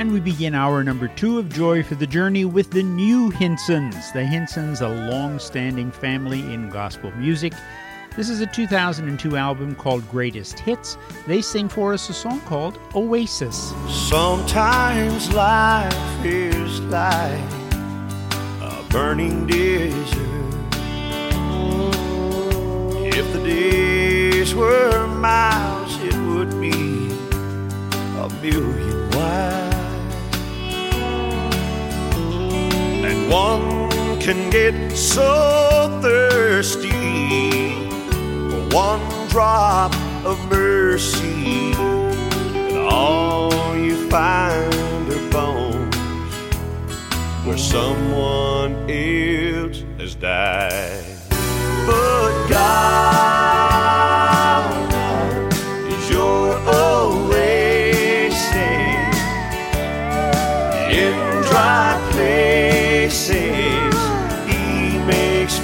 And we begin hour number two of Joy for the Journey with the new Hinsons. The Hinsons, a long standing family in gospel music. This is a 2002 album called Greatest Hits. They sing for us a song called Oasis. Sometimes life is like a burning desert. If the days were miles, it would be a million one can get so thirsty for one drop of mercy, and all you find are bones where someone else has died. But God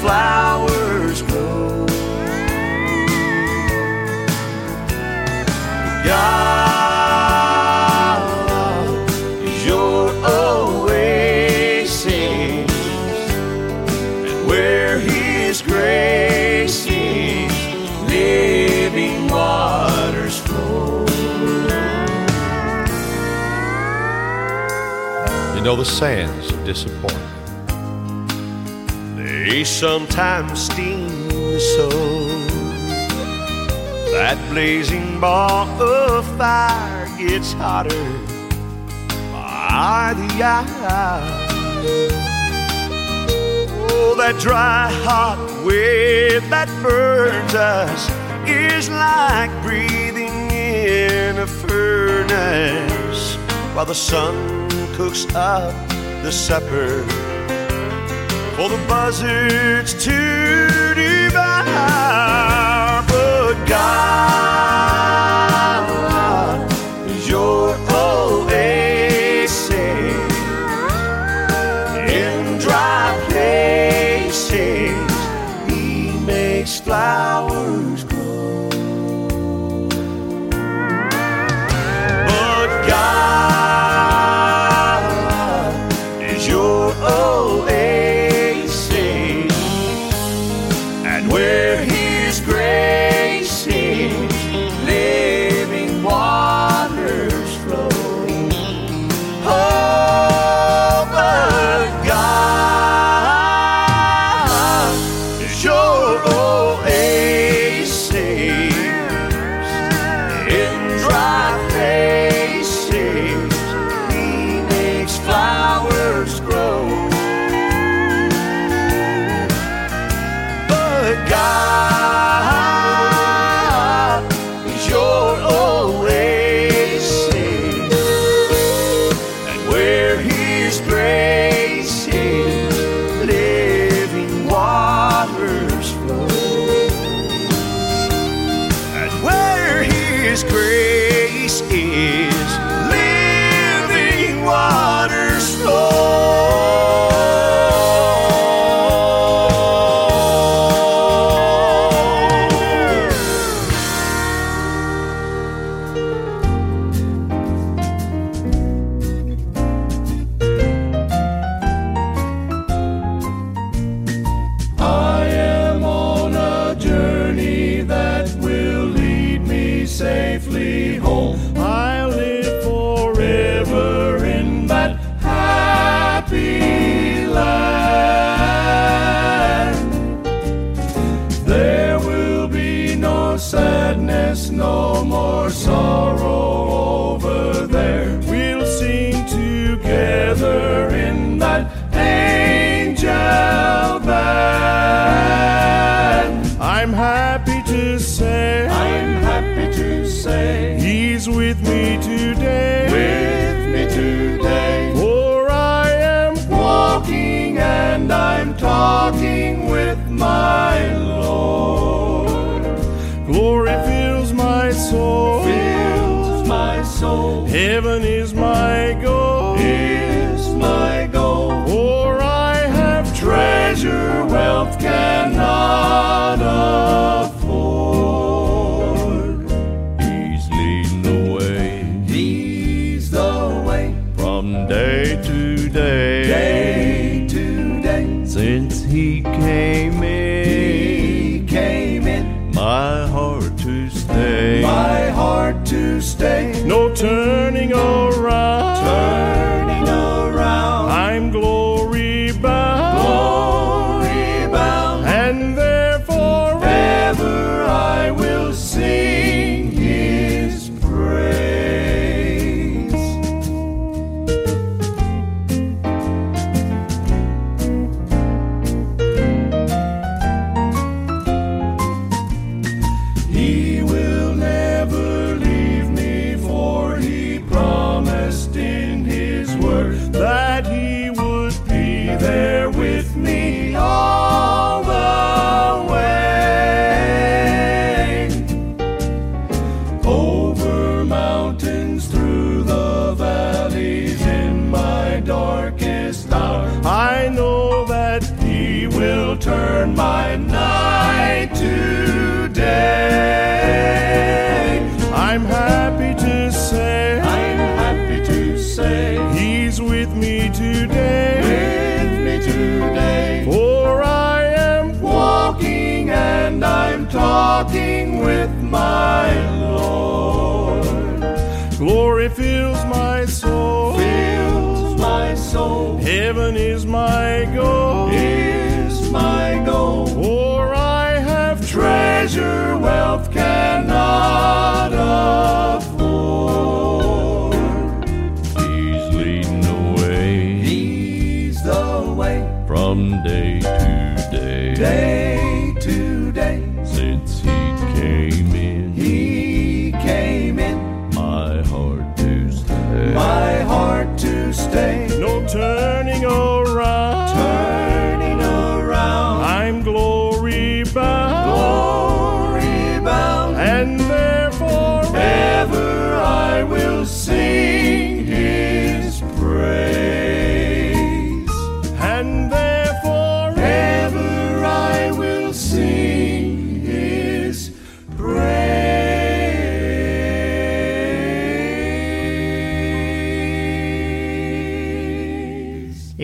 flowers grow. God is your oasis, and where His grace is, living waters flow. You know the sands of disappointment. They sometimes the soul. That blazing ball of fire gets hotter by the hour. Oh, that dry, hot wave that burns us is like breathing in a furnace while the sun cooks up the supper for the buzzards to devour. But God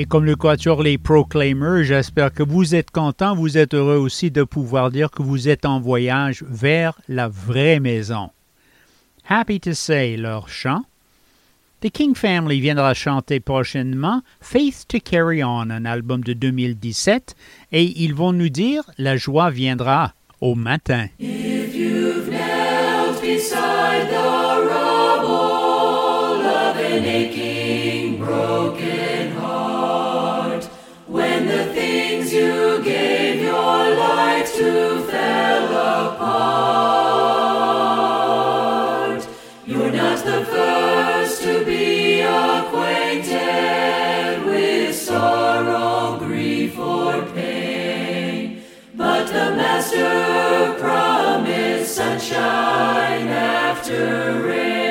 Et comme le Quatuor Les Proclaimers, j'espère que vous êtes contents, vous êtes heureux aussi de pouvoir dire que vous êtes en voyage vers la vraie maison. Happy to Say, leur chant. The King Family viendra chanter prochainement Faith to Carry On, un album de 2017, et ils vont nous dire La joie viendra au matin. If you've knelt beside the rubble of heart. You're not the first to be acquainted with sorrow, grief, or pain, but the Master promised sunshine after rain.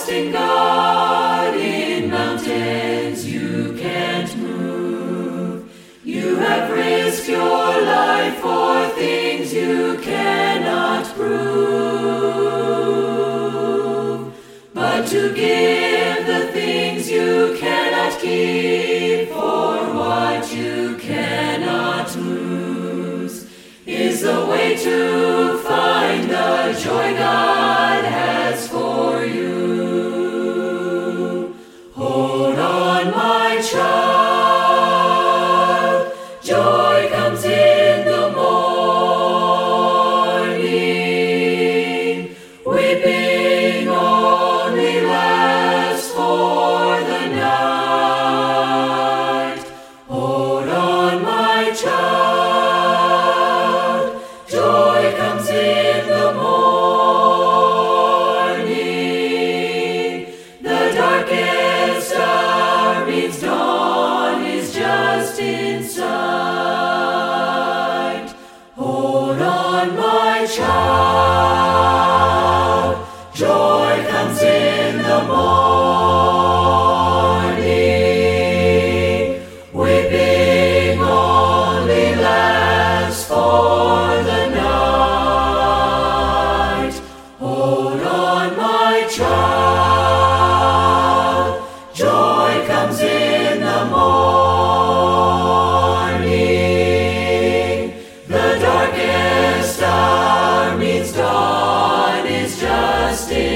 trust in God in mountains you can't move. You have risked your life for things you cannot prove. But to give the things you cannot keep for what you cannot lose is the way to justice.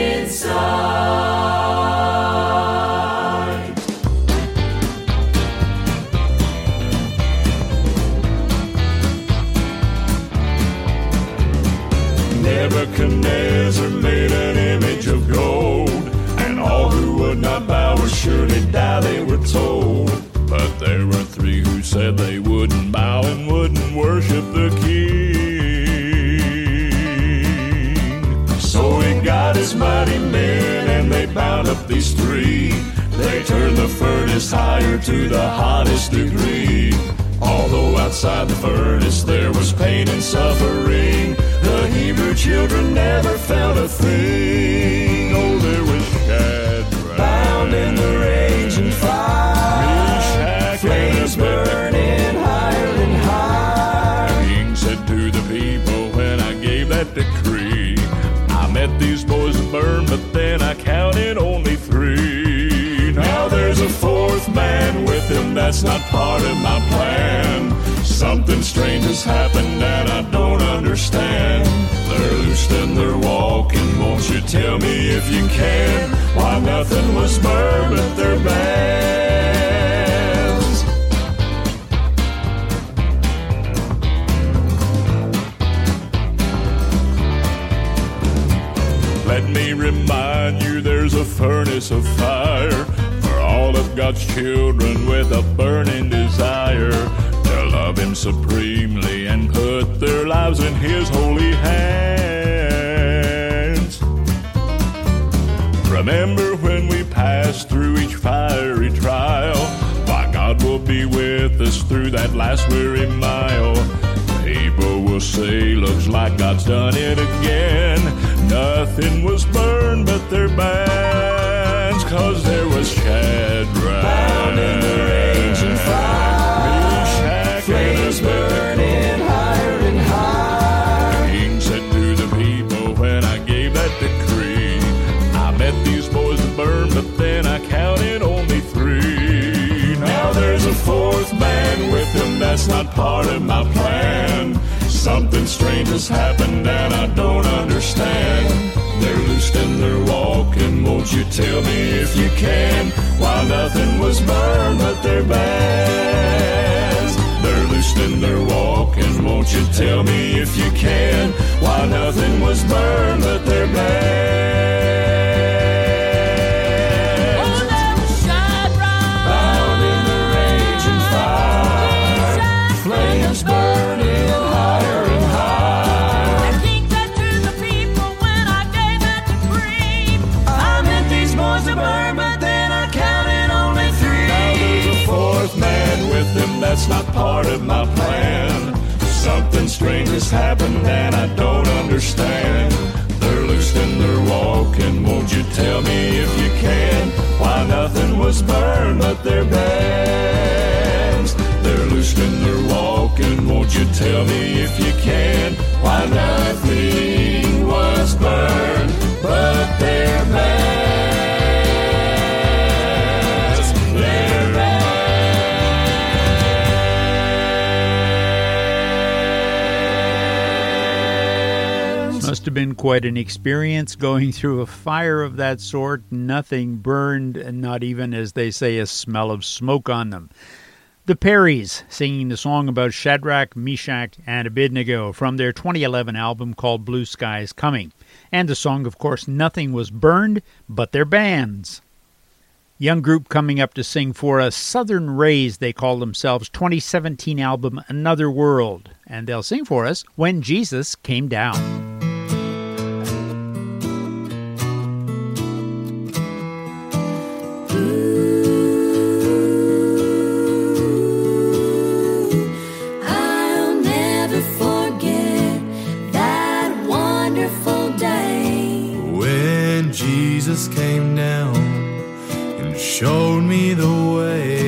Furnace higher to the hottest degree. Although outside the furnace there was pain and suffering, the Hebrew children never felt a thing. Oh, there was Shadrach, bound in the raging fire, Meshach flames burning higher and higher. The king said to the people when I gave that decree, I met these boys to burn, but then I counted only that's not part of my plan. Something strange has happened and I don't understand. They're loosed and they're walking. Won't you tell me if you can why nothing was burned but their bands? Let me remind you there's a furnace of fire all of God's children with a burning desire to love Him supremely and put their lives in His holy hands. Remember when we pass through each fiery trial, why God will be with us through that last weary mile. People will say, looks like God's done it again. Nothing was burned but their bands, cause there fourth man with him that's not part of my plan. Something strange has happened and I don't understand. They're loosed they're walking. Won't you tell me if you can why nothing was burned but their bands? They're loosed they're walking. Won't you tell me if you can why nothing was burned but their bands? That's not part of my plan. Something strange has happened and I don't understand. They're loosed and they're walking. Won't you tell me if you can why nothing was burned but their bands? They're loosed and they're walking. Won't you tell me if you can why nothing Must have been quite an experience going through a fire of that sort. Nothing burned, and not even, as they say, a smell of smoke on them. The Perrys singing the song about Shadrach, Meshach, and Abednego from their 2011 album called Blue Skies Coming. And the song, of course, Nothing Was Burned But Their Bands. Young group coming up to sing for us, Southern Raised, they call themselves, 2017 album Another World. And they'll sing for us When Jesus Came Down. came down and showed me the way.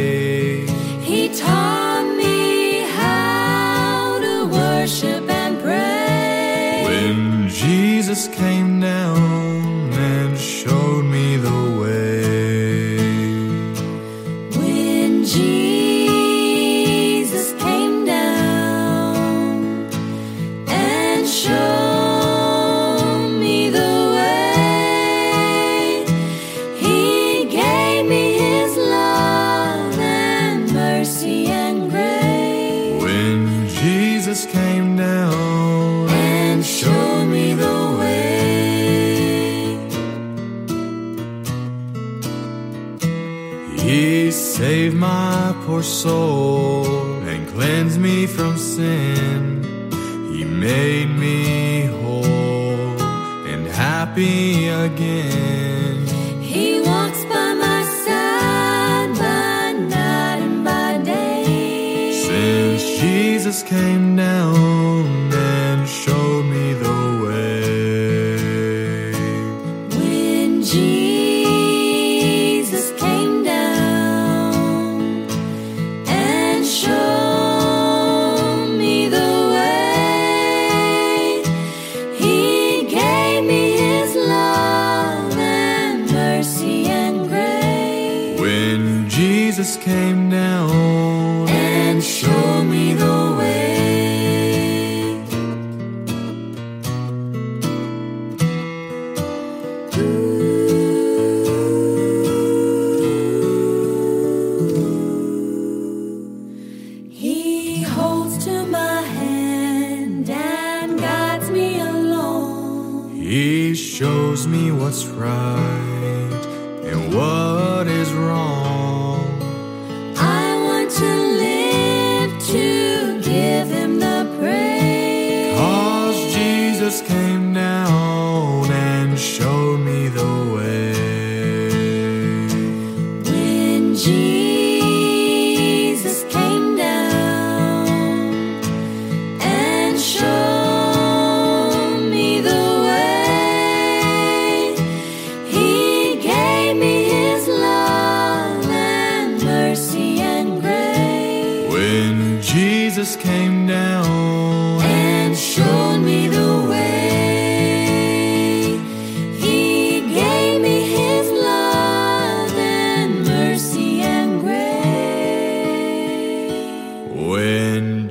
sin. He made me whole and happy again. He walks by my side by night and by day. Since Jesus came down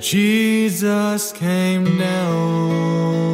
Jesus came down.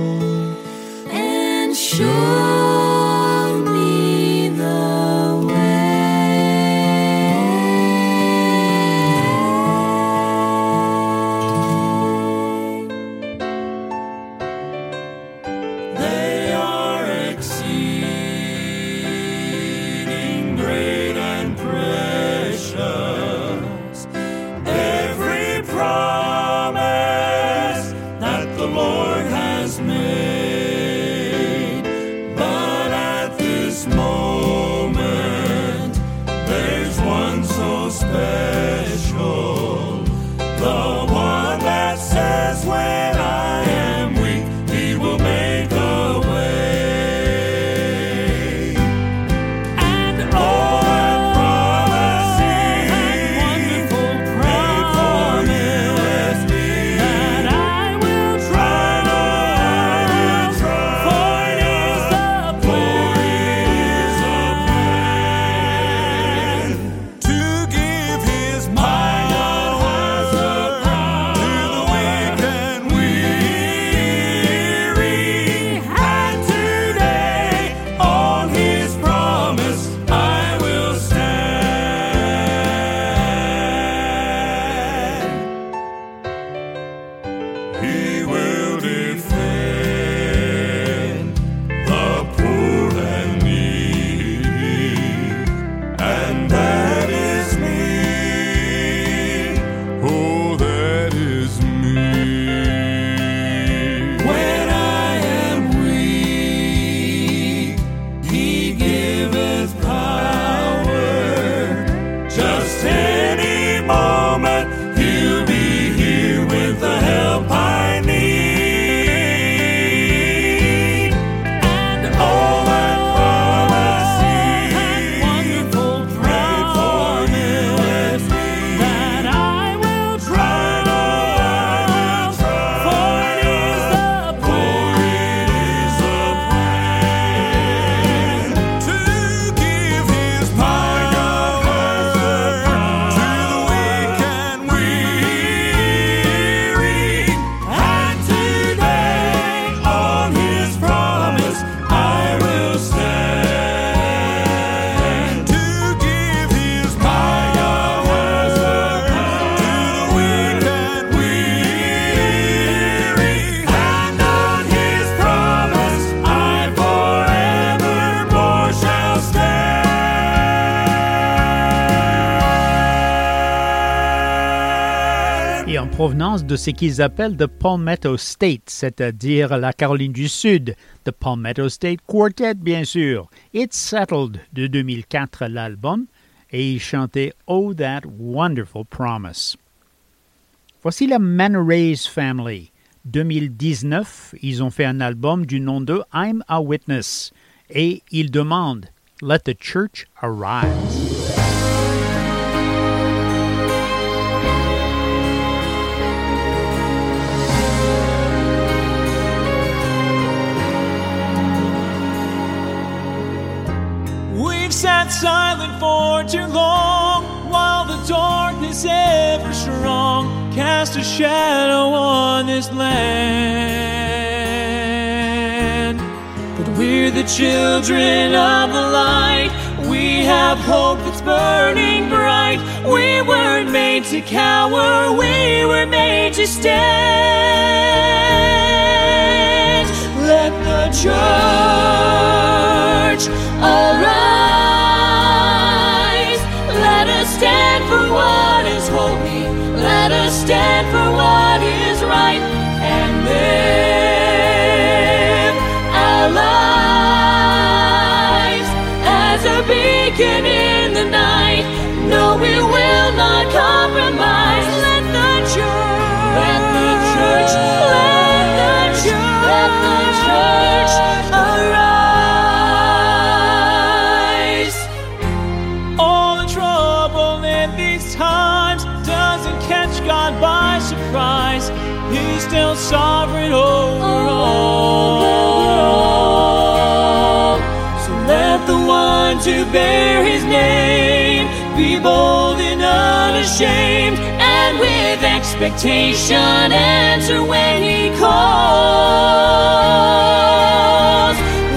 De ce qu'ils appellent the Palmetto State, c'est-à-dire la Caroline du Sud. The Palmetto State Quartet, bien sûr. It's Settled de 2004, l'album, et ils chantaient Oh That Wonderful Promise. Voici la Manarays Family. 2019, ils ont fait un album du nom de I'm a Witness et ils demandent Let the Church Arise. We've sat silent for too long while the darkness ever strong cast a shadow on this land. But we're the children of the light. We have hope that's burning bright. We weren't made to cower, we were made to stand. Church arise. Let us stand for what is holy. Let us stand for what is right and live our lives as a beacon bear his name be bold and unashamed, and with expectation answer when he calls.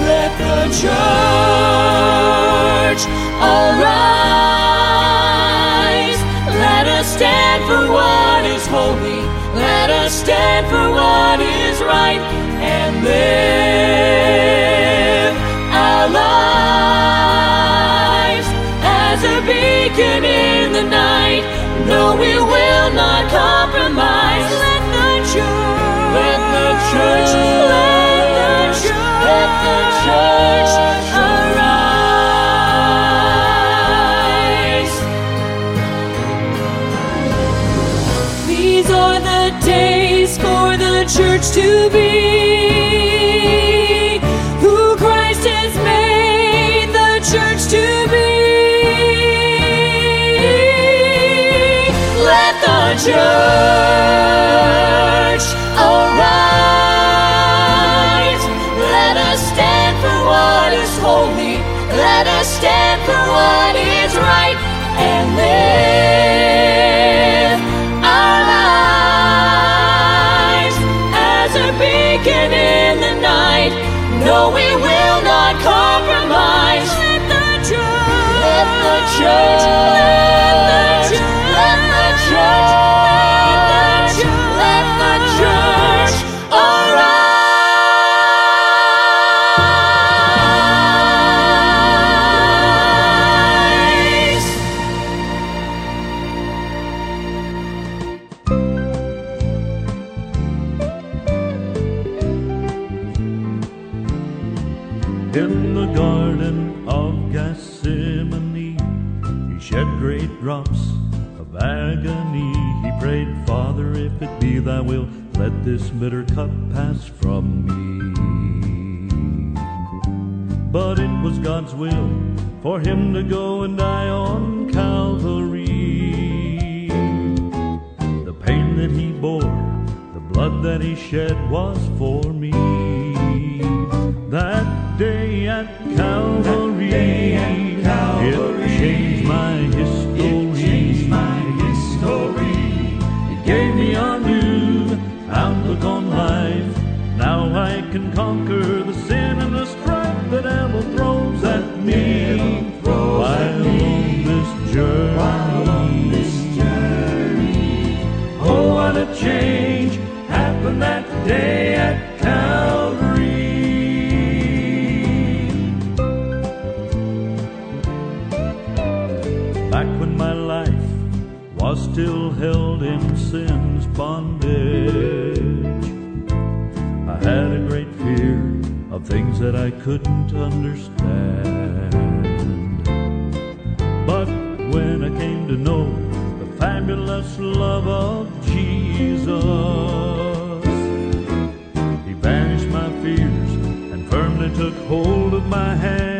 Let the church arise. Let us stand for what is holy. Let us stand for what is right and live beacon in the night. No, we him to go and die on Calvary. The pain that he bore, the blood that he shed was for me. That day at Calvary, it changed my history. It gave me a new outlook on life. Now I can conquer things that I couldn't understand. But when I came to know the fabulous love of Jesus, He banished my fears and firmly took hold of my hand.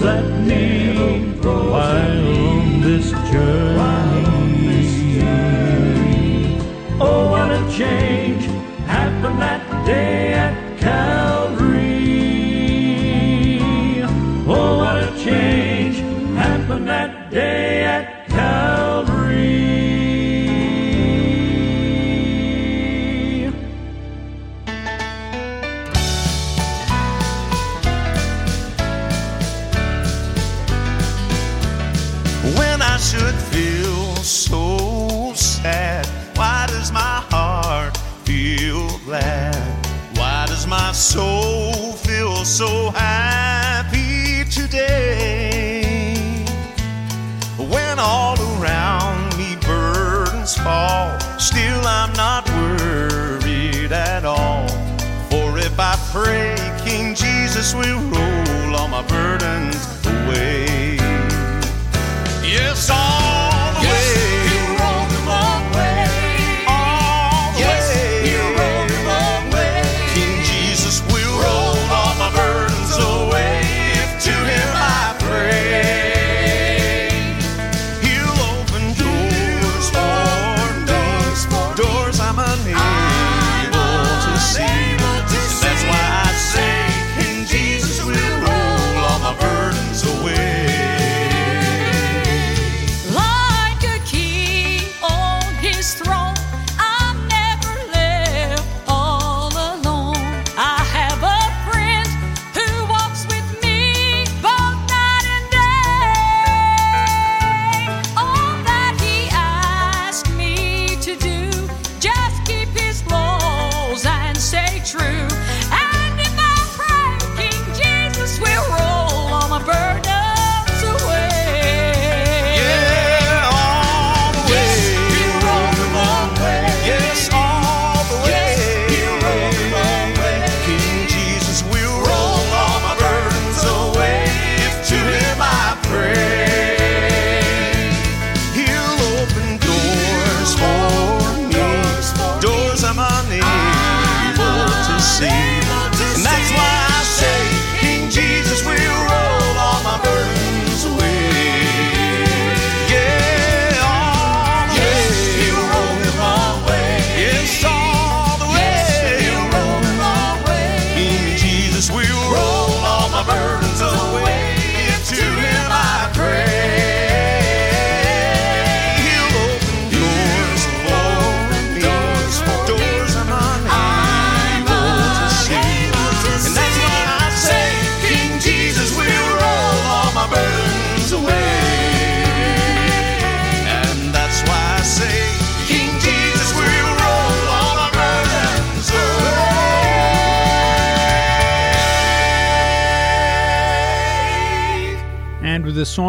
let me go on this journey. Oh, what a change happened that day.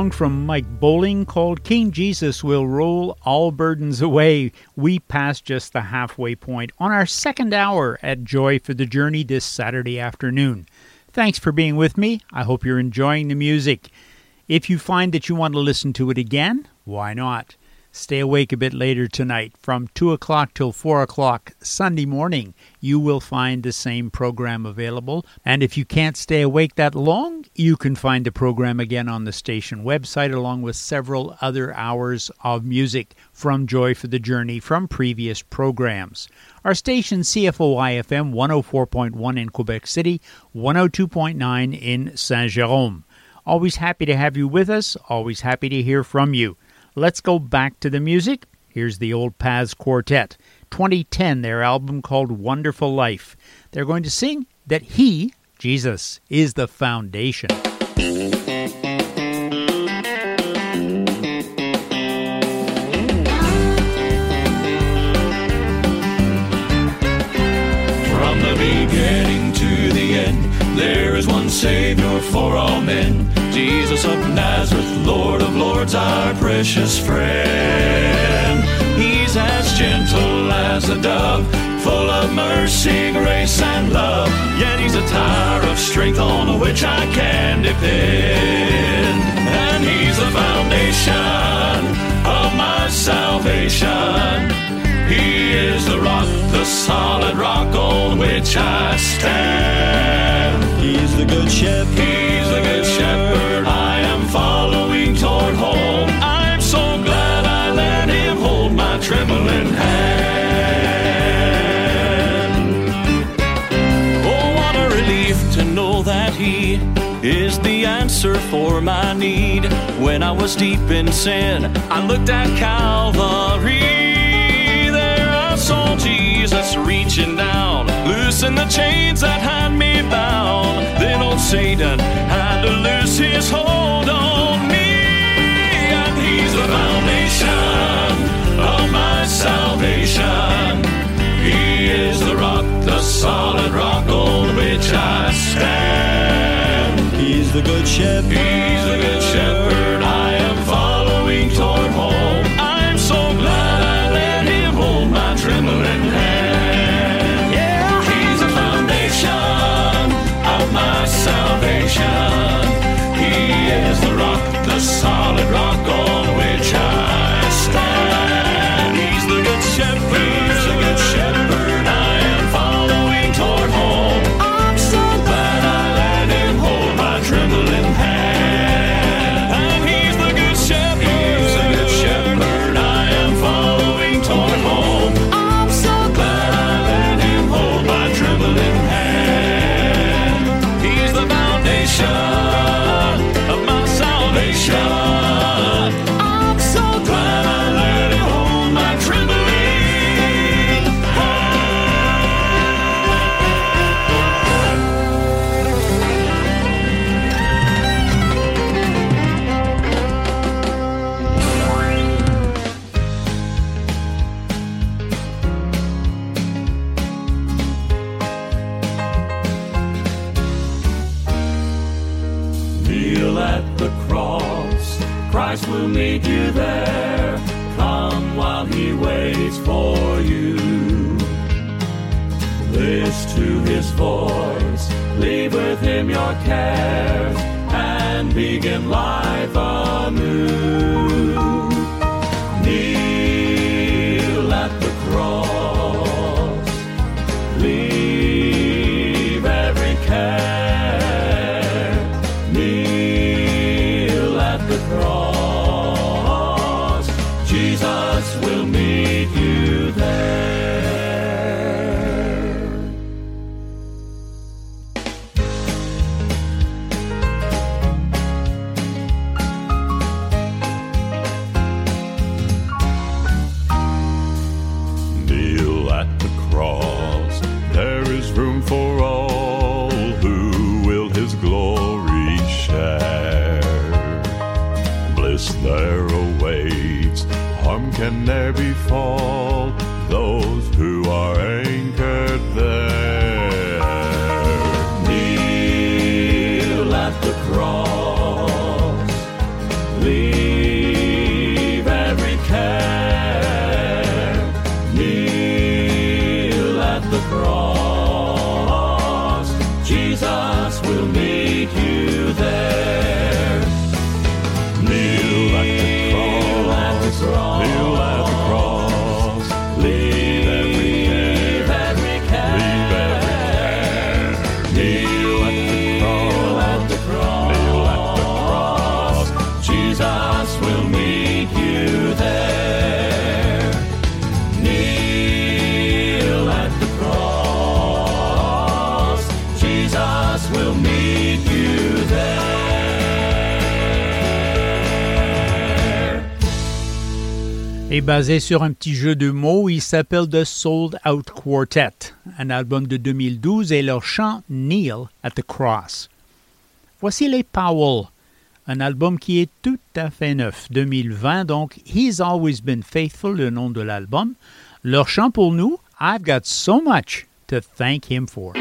song from Mike Bowling called King Jesus Will Roll All Burdens Away. We passed just the halfway point on our second hour at Joy for the Journey this Saturday afternoon. Thanks for being with me. I hope you're enjoying the music. If you find that you want to listen to it again, why not? Stay awake a bit later tonight from 2 o'clock till 4 o'clock Sunday morning. You will find the same program available. And if you can't stay awake that long, you can find the program again on the station website along with several other hours of music from Joy for the Journey from previous programs. Our station CFOI FM 104.1 in Quebec City, 102.9 in Saint Jerome. Always happy to have you with us, always happy to hear from you. Let's go back to the music. Here's the Old Paths Quartet, 2010, their album called Wonderful Life. They're going to sing that He, Jesus, is the foundation. From the beginning to the end, there is one Savior for all men. Jesus of Nazareth, Lord of Lords, our precious friend. He's as gentle as a dove, full of mercy, grace, and love. Yet he's a tower of strength on which I can depend. And he's the foundation of my salvation. He is the rock, the solid rock on which I stand. He's the good shepherd. He's is the answer for my need. When I was deep in sin, I looked at Calvary. There I saw Jesus reaching down, loosen the chains that had the good shepherd. Cares, and begin life est basé sur un petit jeu de mots. Il s'appelle The Sold Out Quartet, un album de 2012, et leur chant Kneel at the Cross. Voici les Powell, un album qui est tout à fait neuf, 2020, donc He's Always Been Faithful, le nom de l'album. Leur chant pour nous, I've Got So Much to Thank Him For.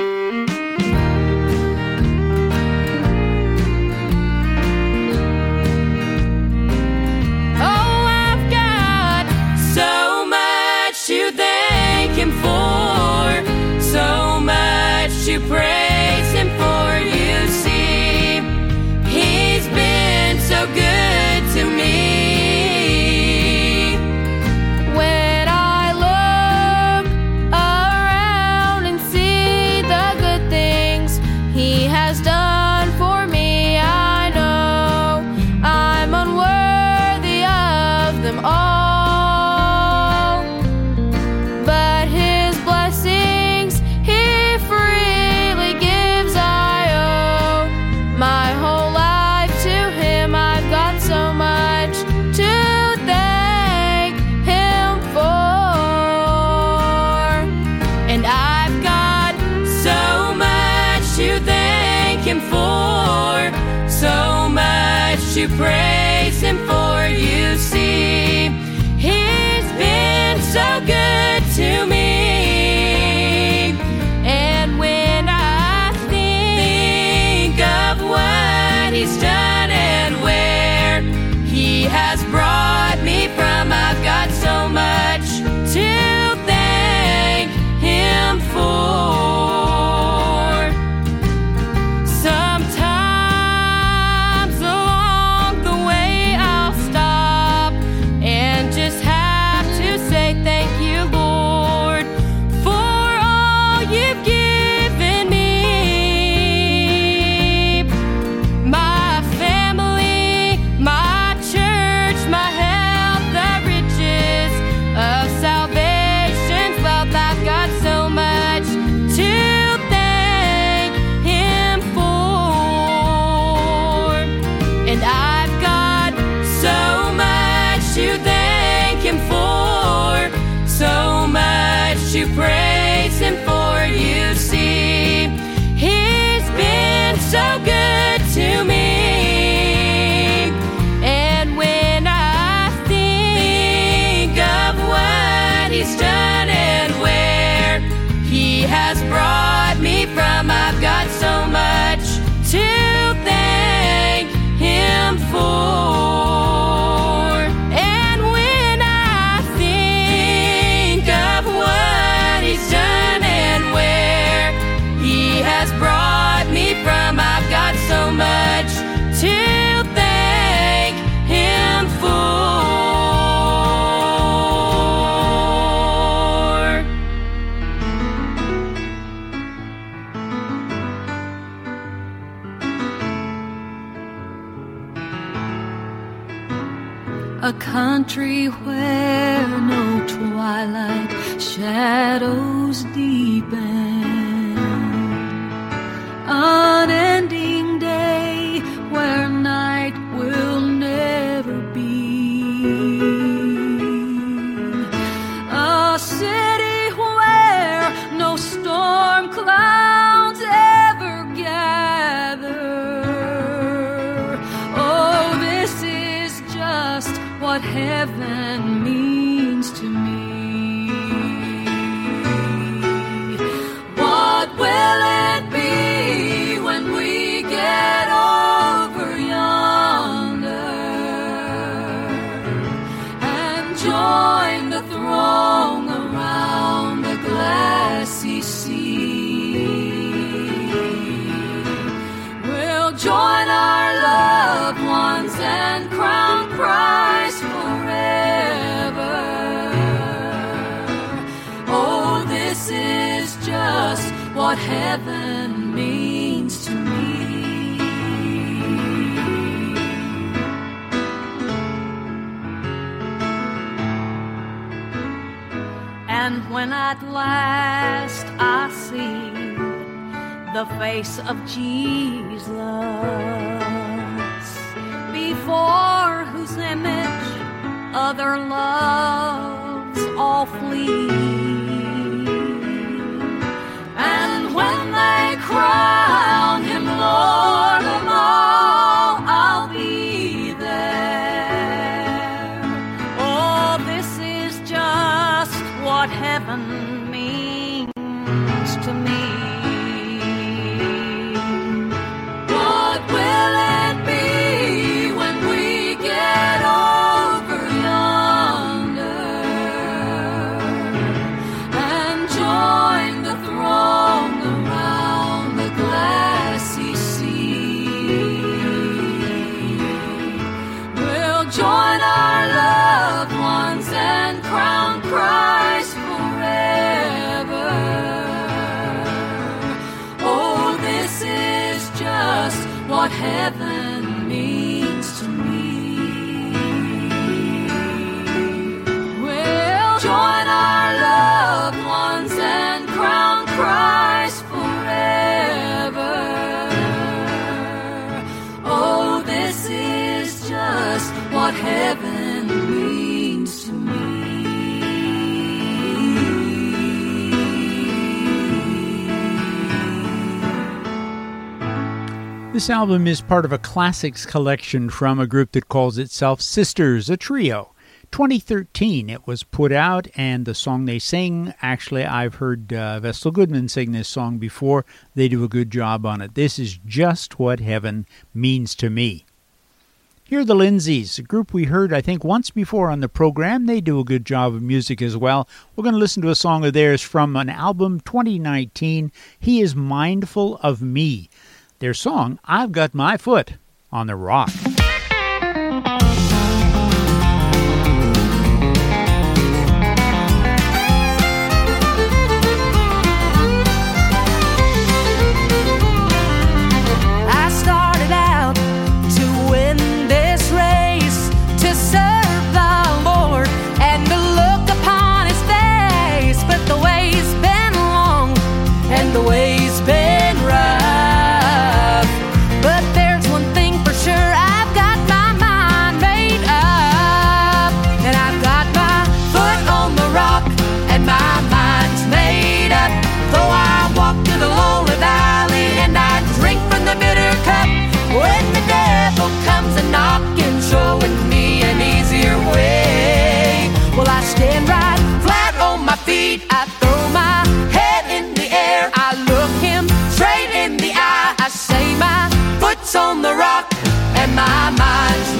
This album is part of a classics collection from a group that calls itself Sisters, a trio. 2013 it was put out, and the song they sing, actually, I've heard uh, Vestal Goodman sing this song before. They do a good job on it. This is just what heaven means to me. Here are the Lindsays, a group we heard, I think, once before on the program. They do a good job of music as well. We're going to listen to a song of theirs from an album 2019, He is Mindful of Me. Their song, I've Got My Foot on the Rock. on the rock, and my mind's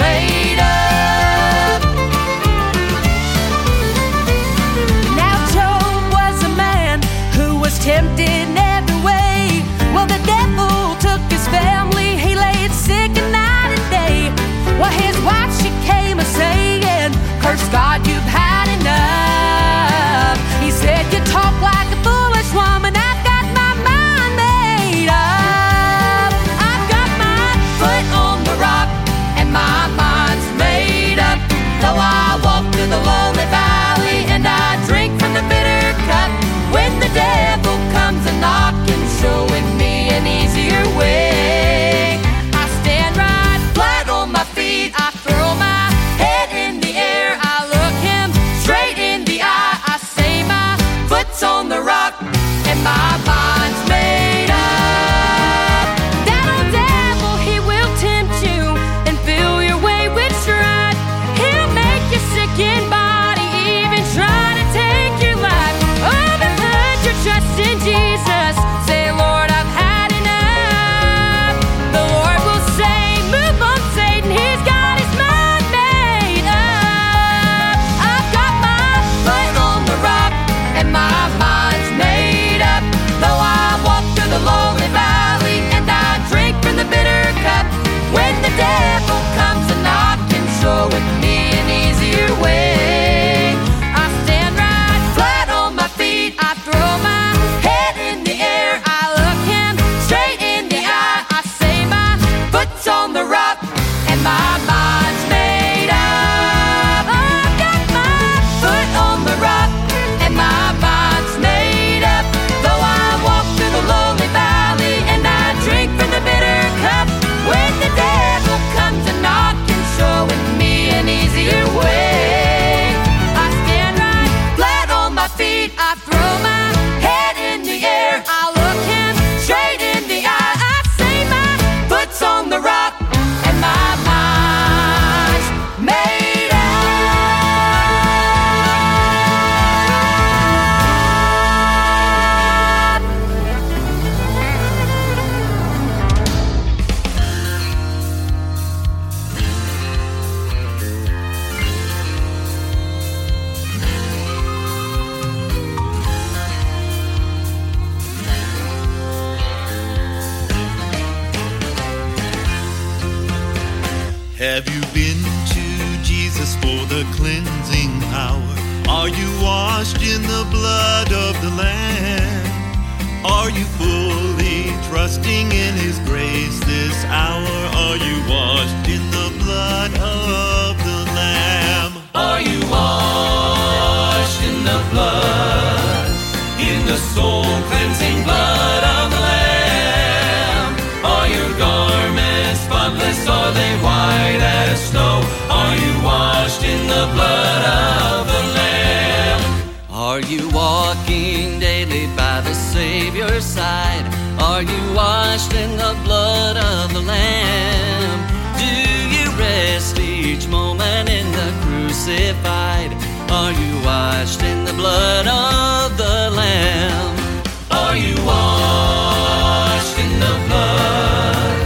in the soul cleansing blood of the Lamb? Are your garments spotless? Are they white as snow? Are you washed in the blood of the Lamb? Are you walking daily by the Savior's side? Are you washed in the blood of the Lamb? Do you rest each moment in the crucified? Are you washed in the blood of the Lamb? Are you washed in the blood,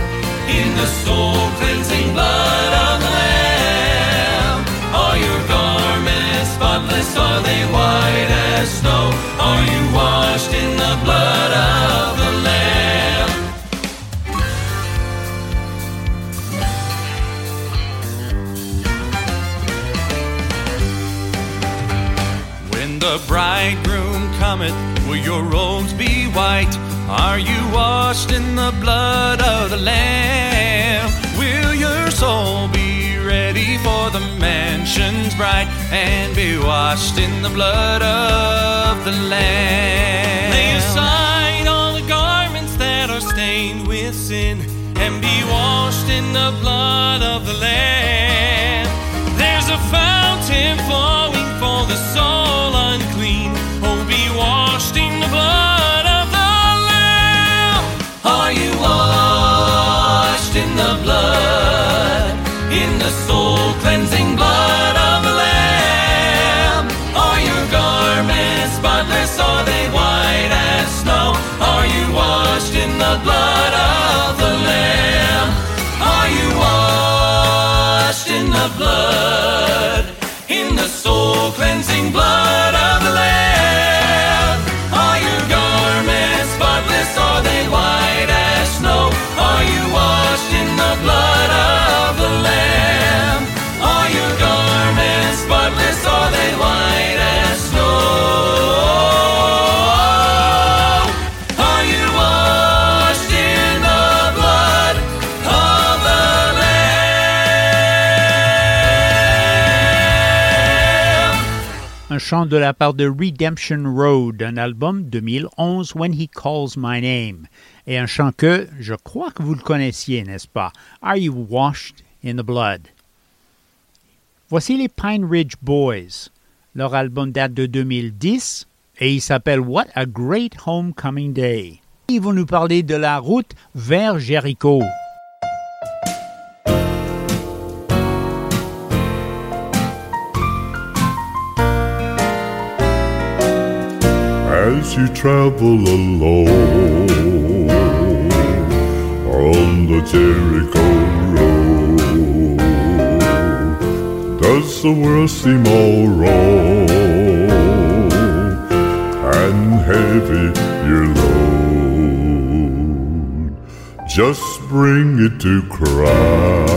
in the soul cleansing blood will your robes be white? Are you washed in the blood of the Lamb? Will your soul be ready for the mansion's bright and be washed in the blood of the Lamb? Lay aside all the garments that are stained with sin and be washed in the blood of the Lamb. There's a fountain flowing for the soul blood of the Lamb? Are you washed in the blood, in the soul cleansing blood De la part de Redemption Road, un album 2011, When He Calls My Name. Et un chant que je crois que vous le connaissiez, n'est-ce pas? Are You Washed in the Blood? Voici les Pine Ridge Boys. Leur album date de 2010 et il s'appelle What a Great Homecoming Day. Ils vont nous parler de la route vers Jéricho? As you travel alone on the Jericho road. Does the world seem all wrong and heavy your load? Just bring it to Christ.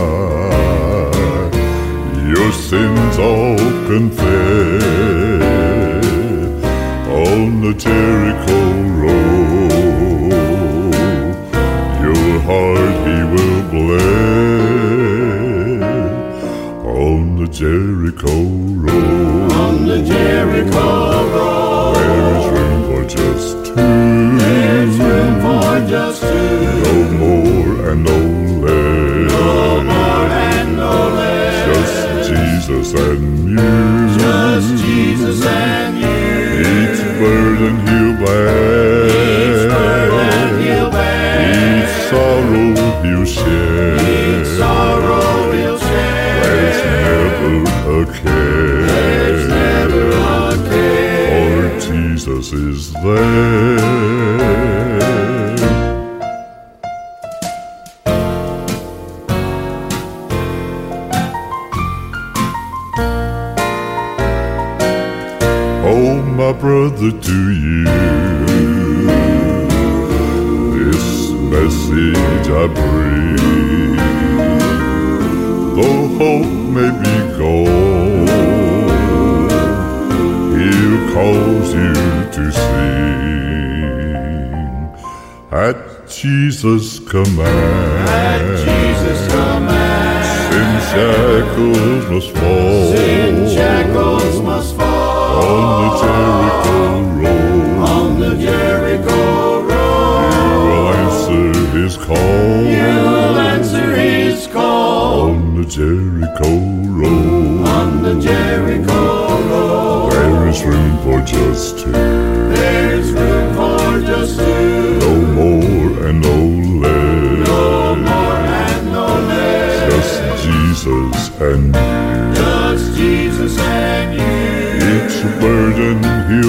Your sins all confess on the Jericho road. Your heart he will bless on the Jericho road. On the Jericho road. There's room for just two. There's room for just two. No more and no less. No more and no less. Just Jesus and you. Just Jesus and you. Share. Each sorrow he'll share. There's never a care. There's never a care. For Jesus is there. Christmas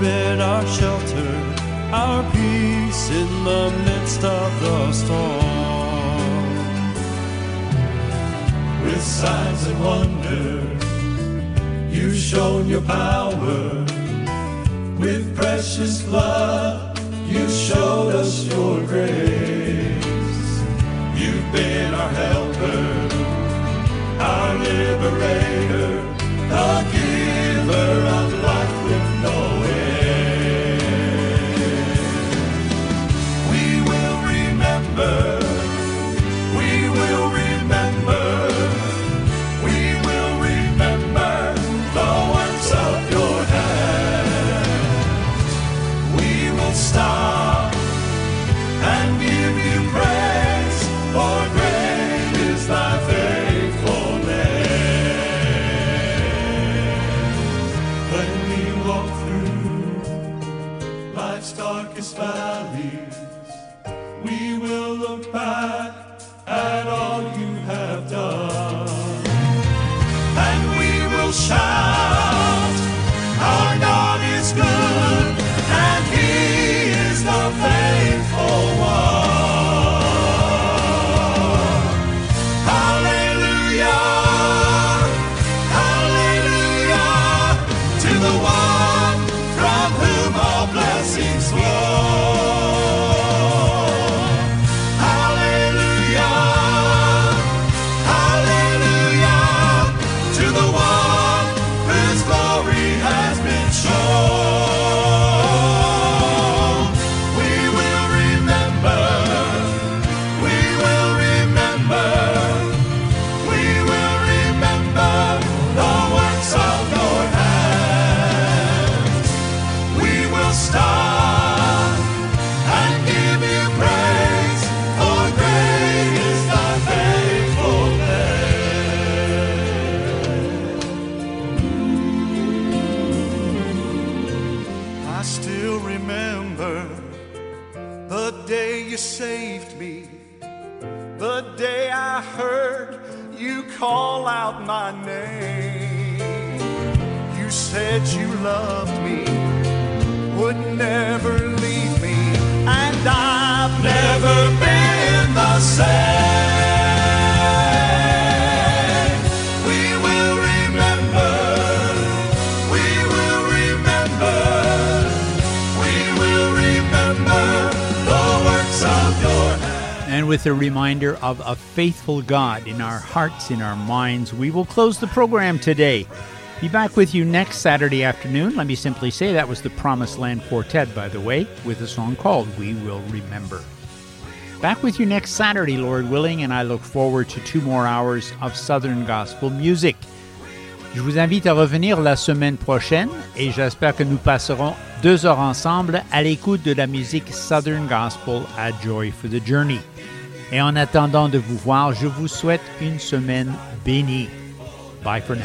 been our shelter, our peace in the midst of the storm. With signs and wonder, you've shown your power. With precious blood, you showed us your grace. You've been our helper, our liberator, the A reminder of a faithful God in our hearts, in our minds, we will close the program today. Be back with you next Saturday afternoon. Let me simply say that was the Promised Land Quartet, by the way, with a song called We Will Remember. Back with you next Saturday, Lord willing, and I look forward to two more hours of Southern Gospel music. Je vous invite à revenir la semaine prochaine et j'espère que nous passerons deux heures ensemble à l'écoute de la musique Southern Gospel à Joy for the Journey. Et en attendant de vous voir, je vous souhaite une semaine bénie. Bye for now.